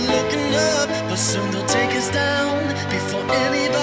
looking up, but soon they'll take us down before anybody.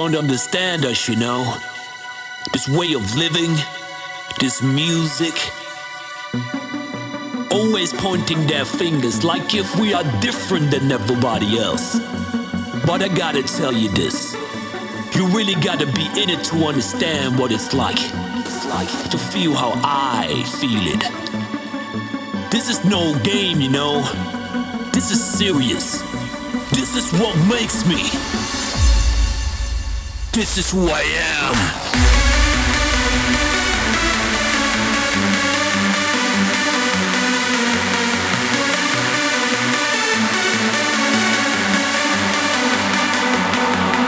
Don't understand us, you know. This way of living, this music. Always pointing their fingers like if we are different than everybody else. But I gotta tell you this. You really gotta be in it to understand what it's like. It's like to feel how I feel it. This is no game, you know. This is serious. This is what makes me. This is who I am.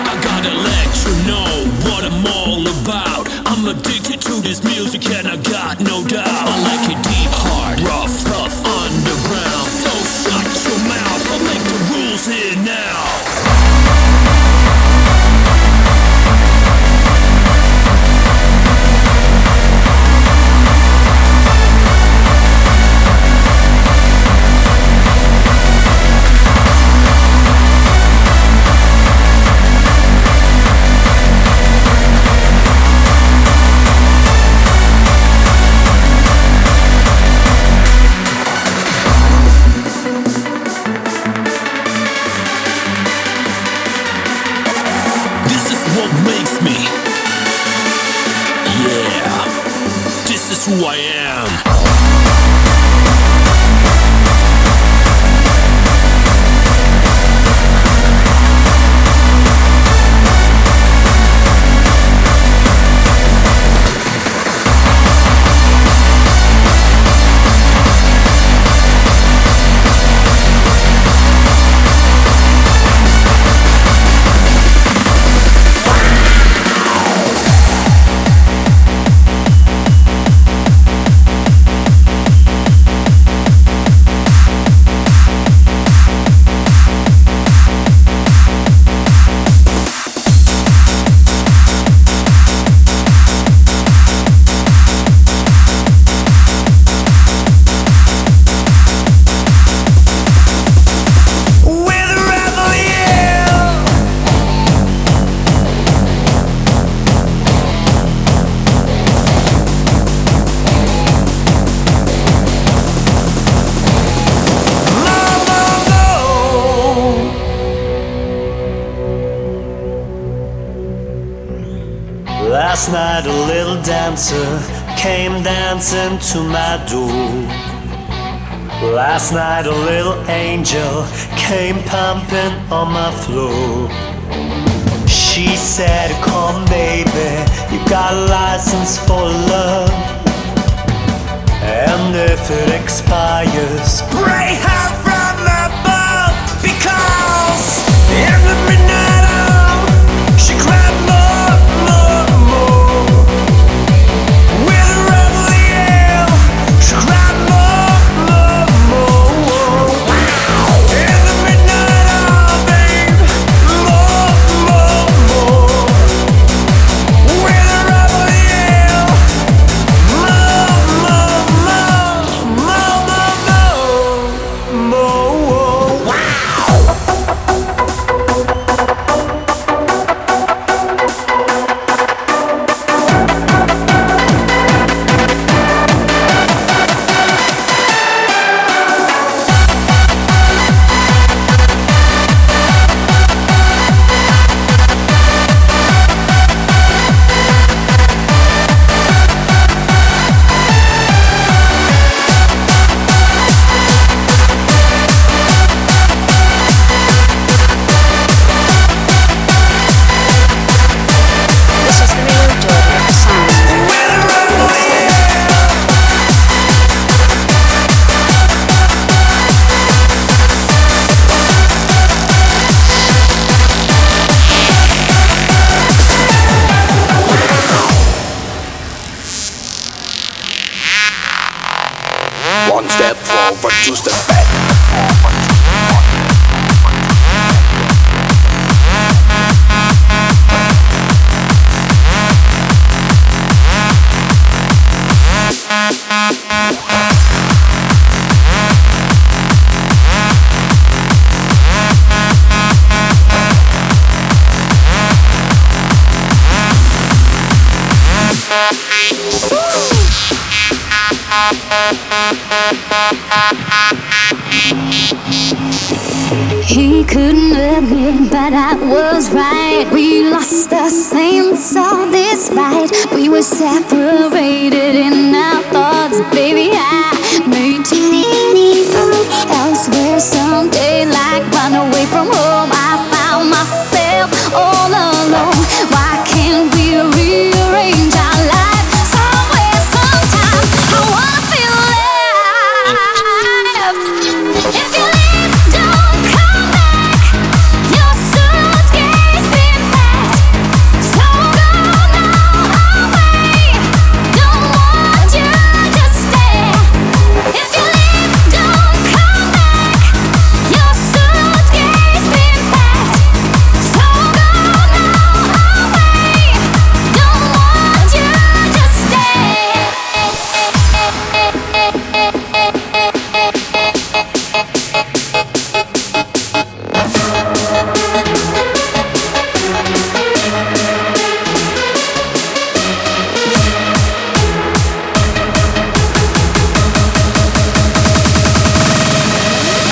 I gotta let you know what I'm all about. I'm addicted to this music and I got no doubt. I like it deep, hard, rough, tough, who I am. Last night a little angel came pumping on my floor. She said, Come, baby, you got a license for love. And if it expires, pray her from above. Because in the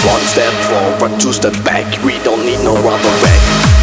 One step forward, two step back, we don't need no rubber back.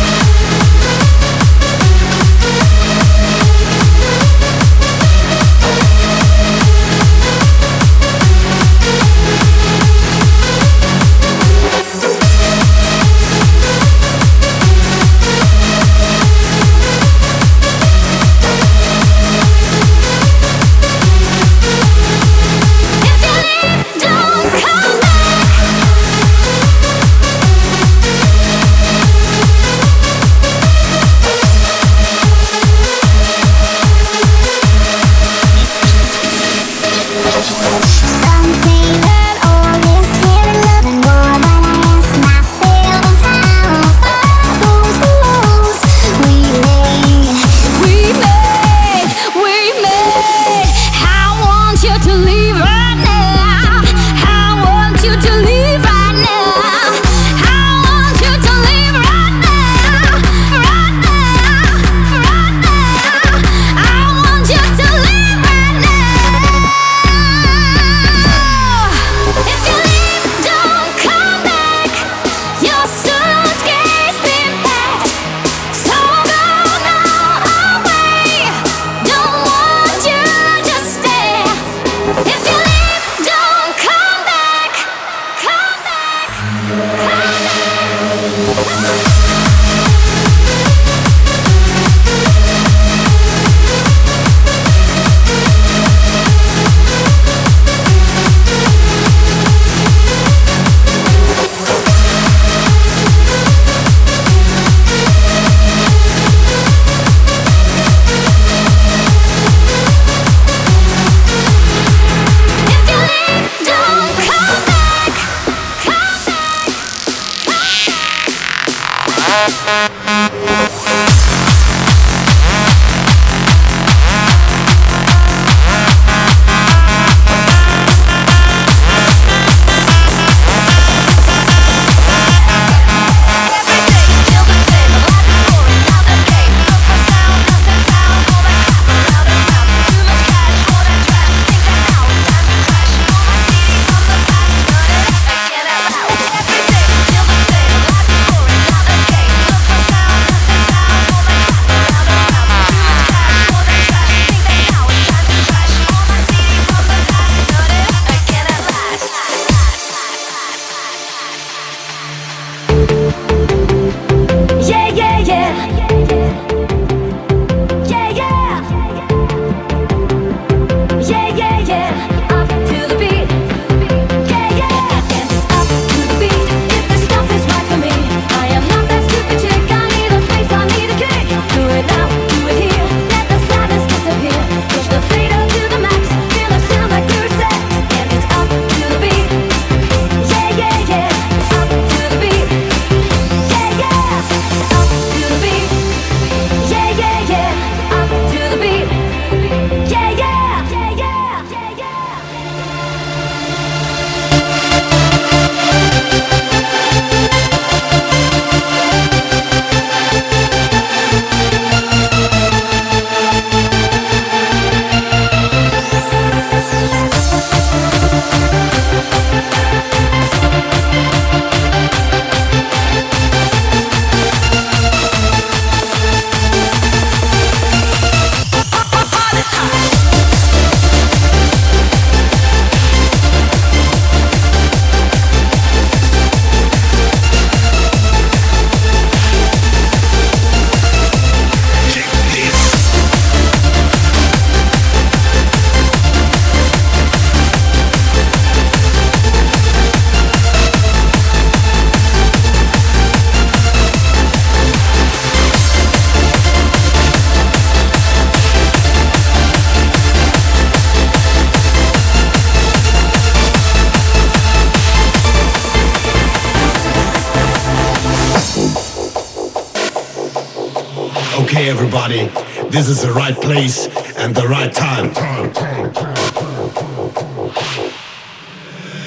Everybody. This is the right place and the right time.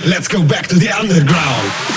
Let's go back to the underground.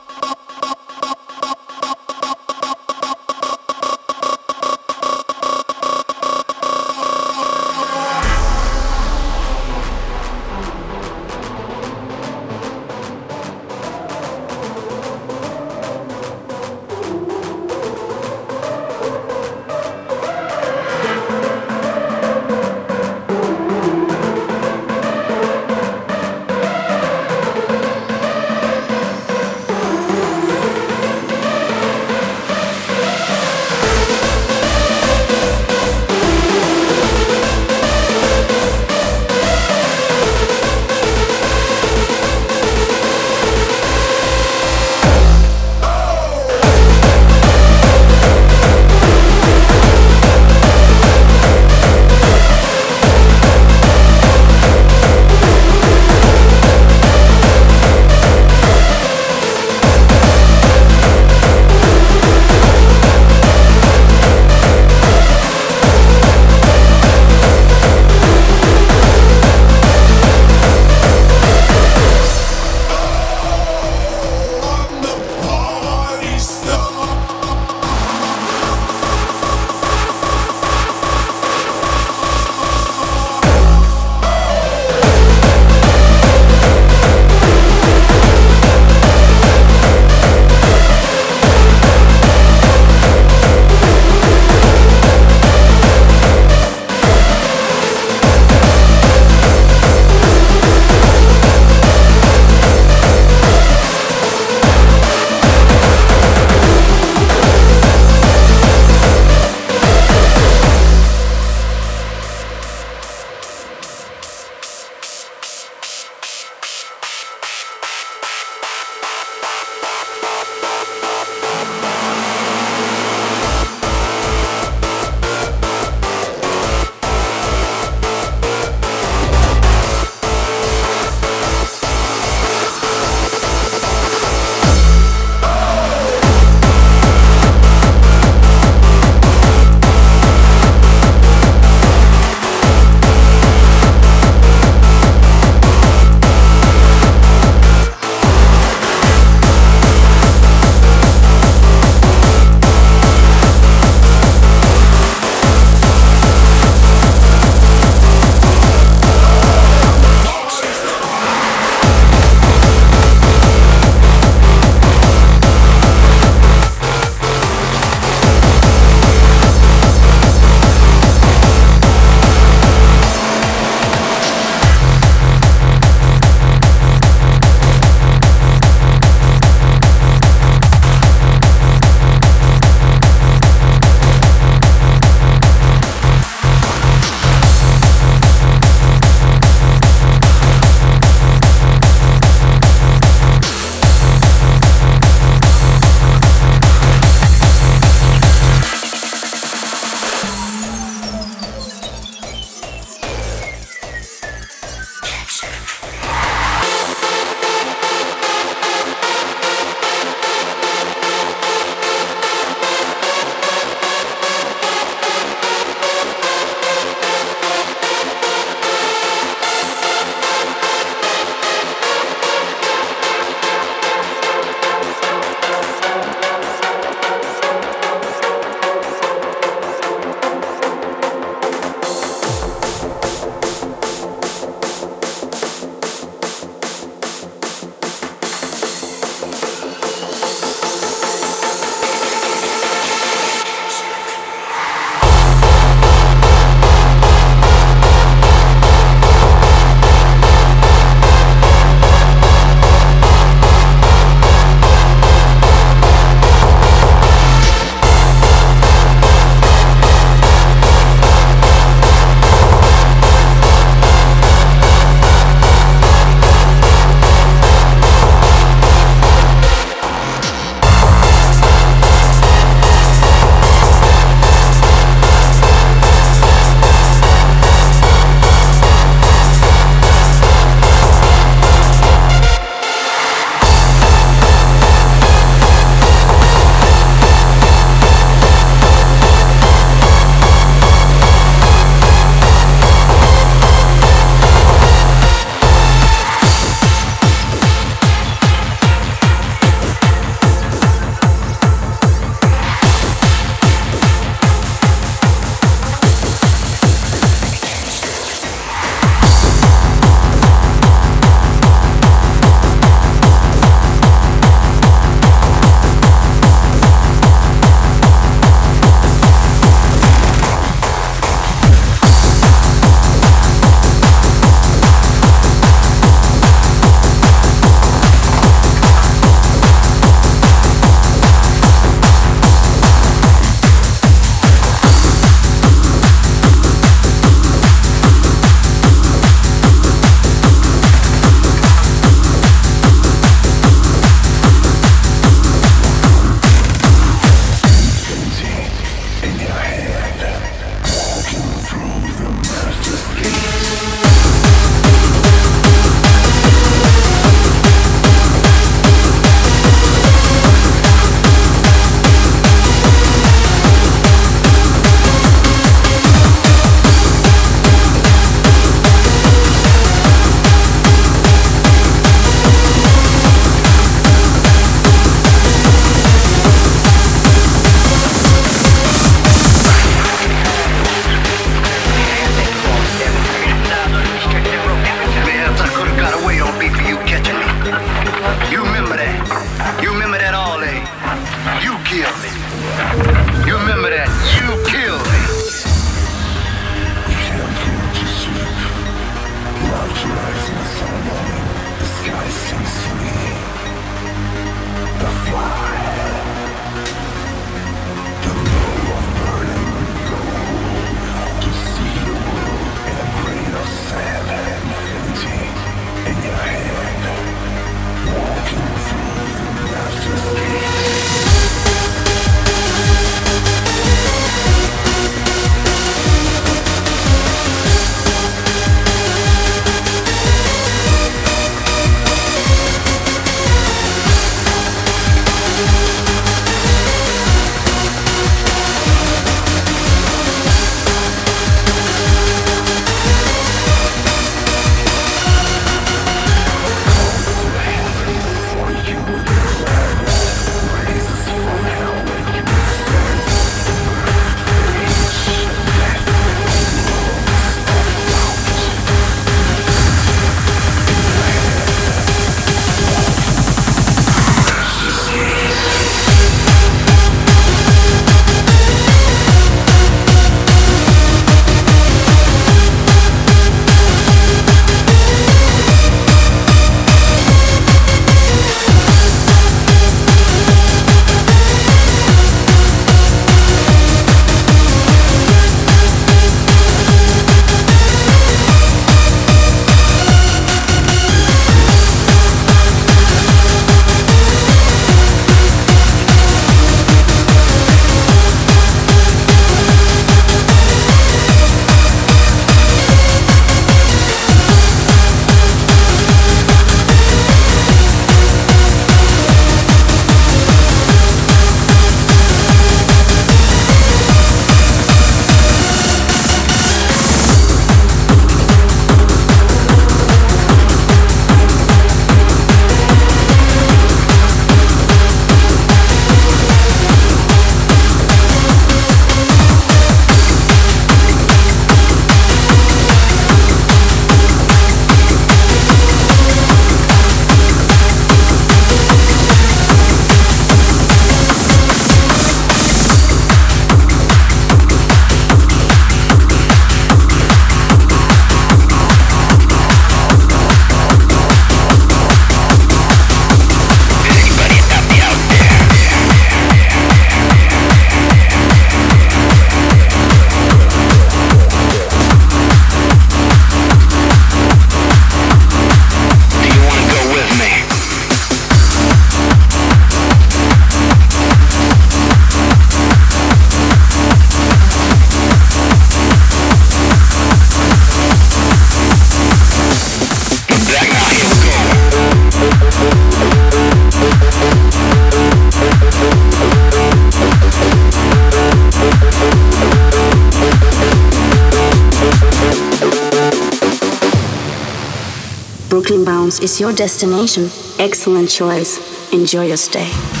Is your destination. Excellent choice. Enjoy your stay.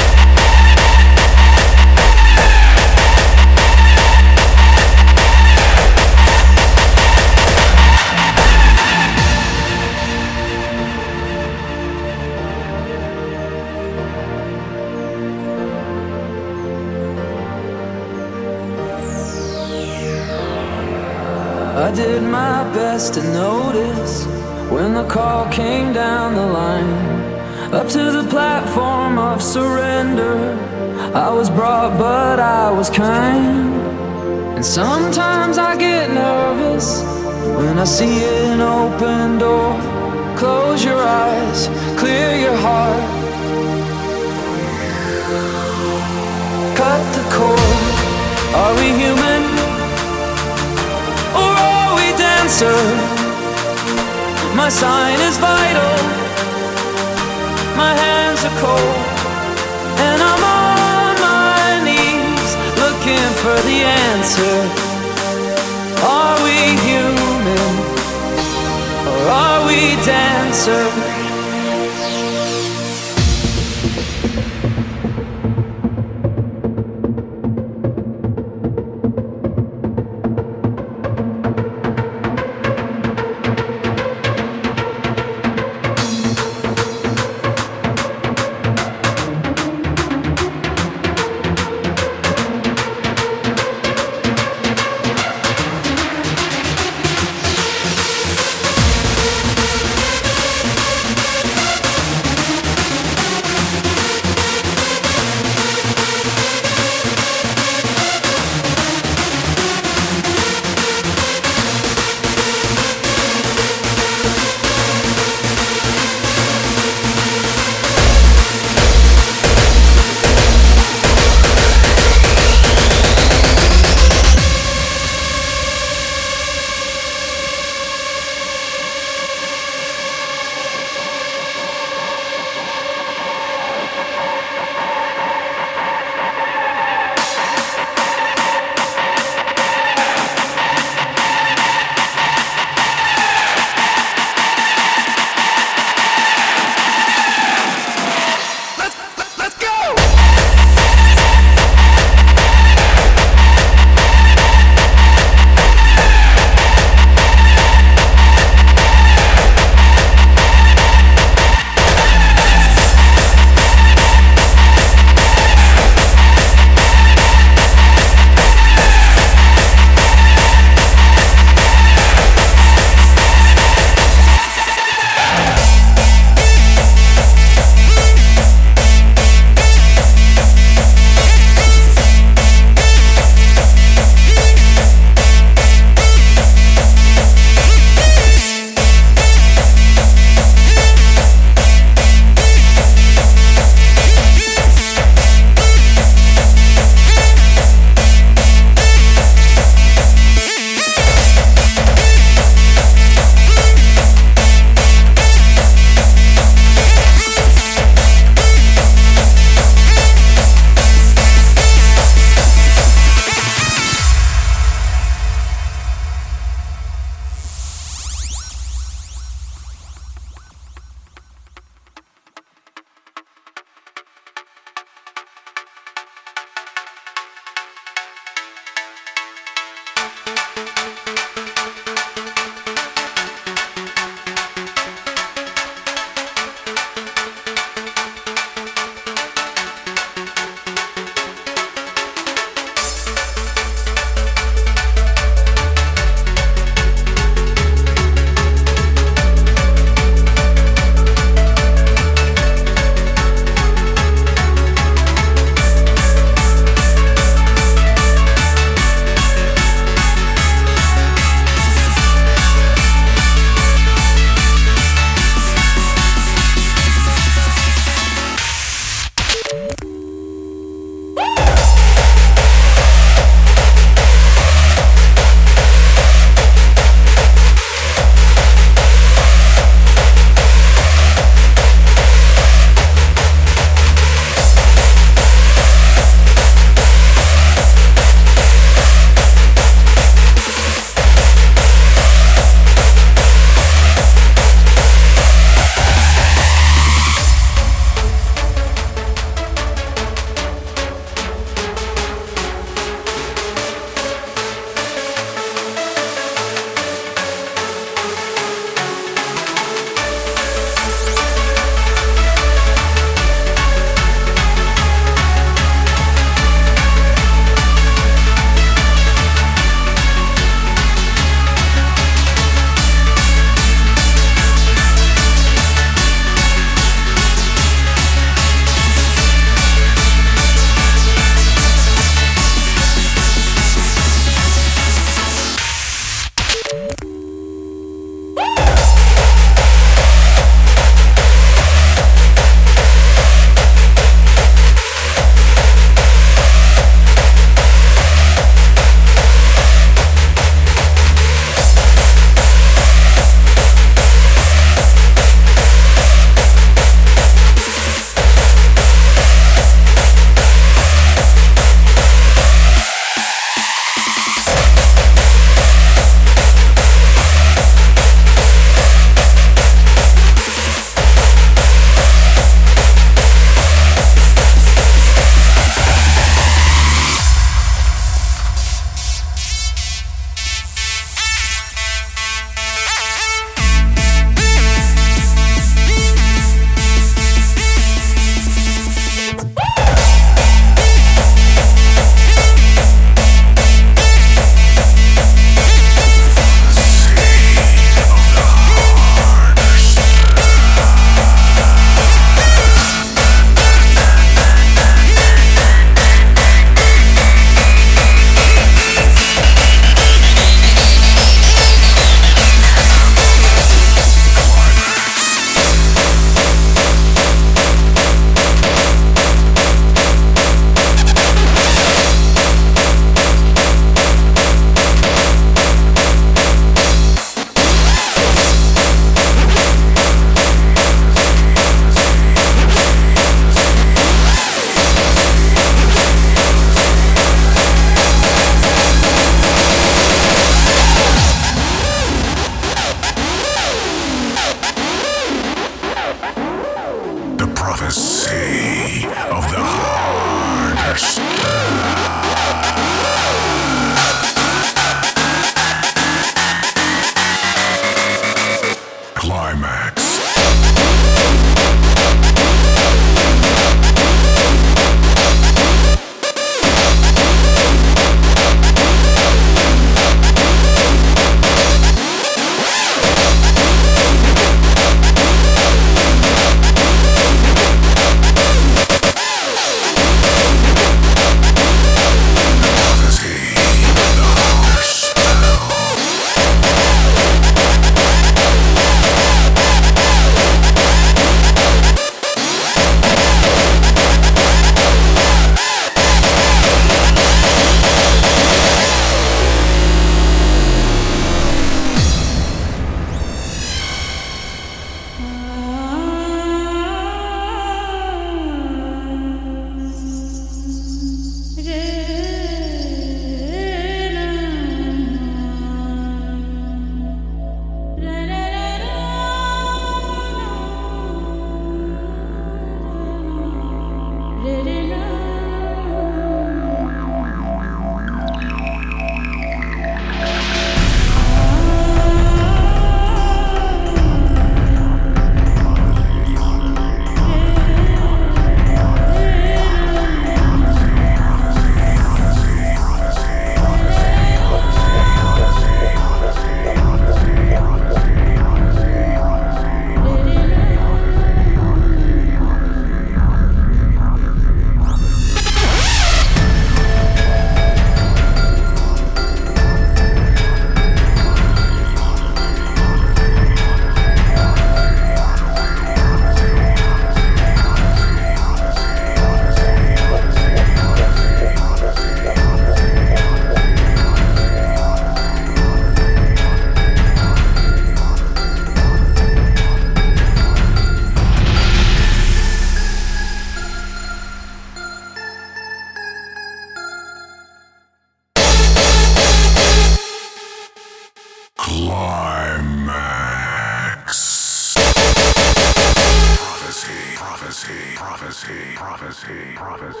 prophecy, prophecy, prophecy, prophecy.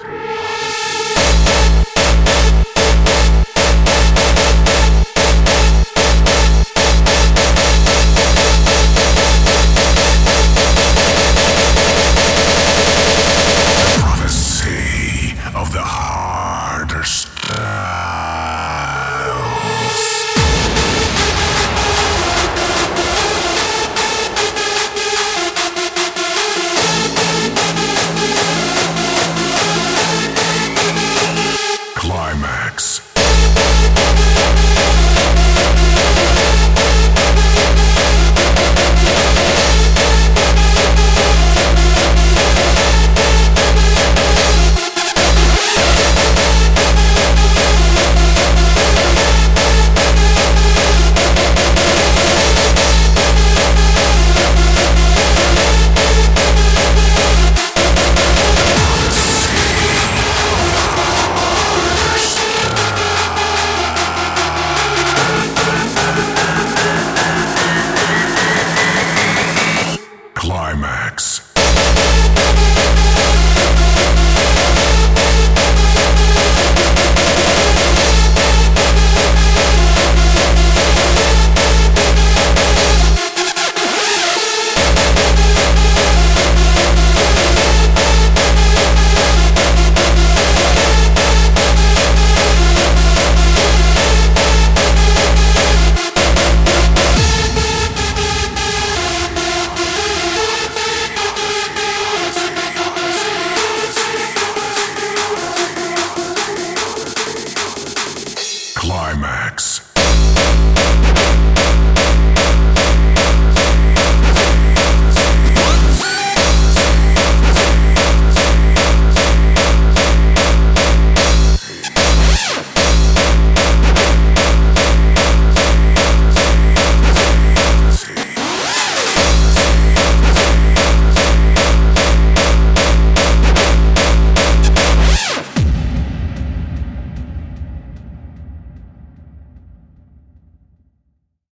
prophecy.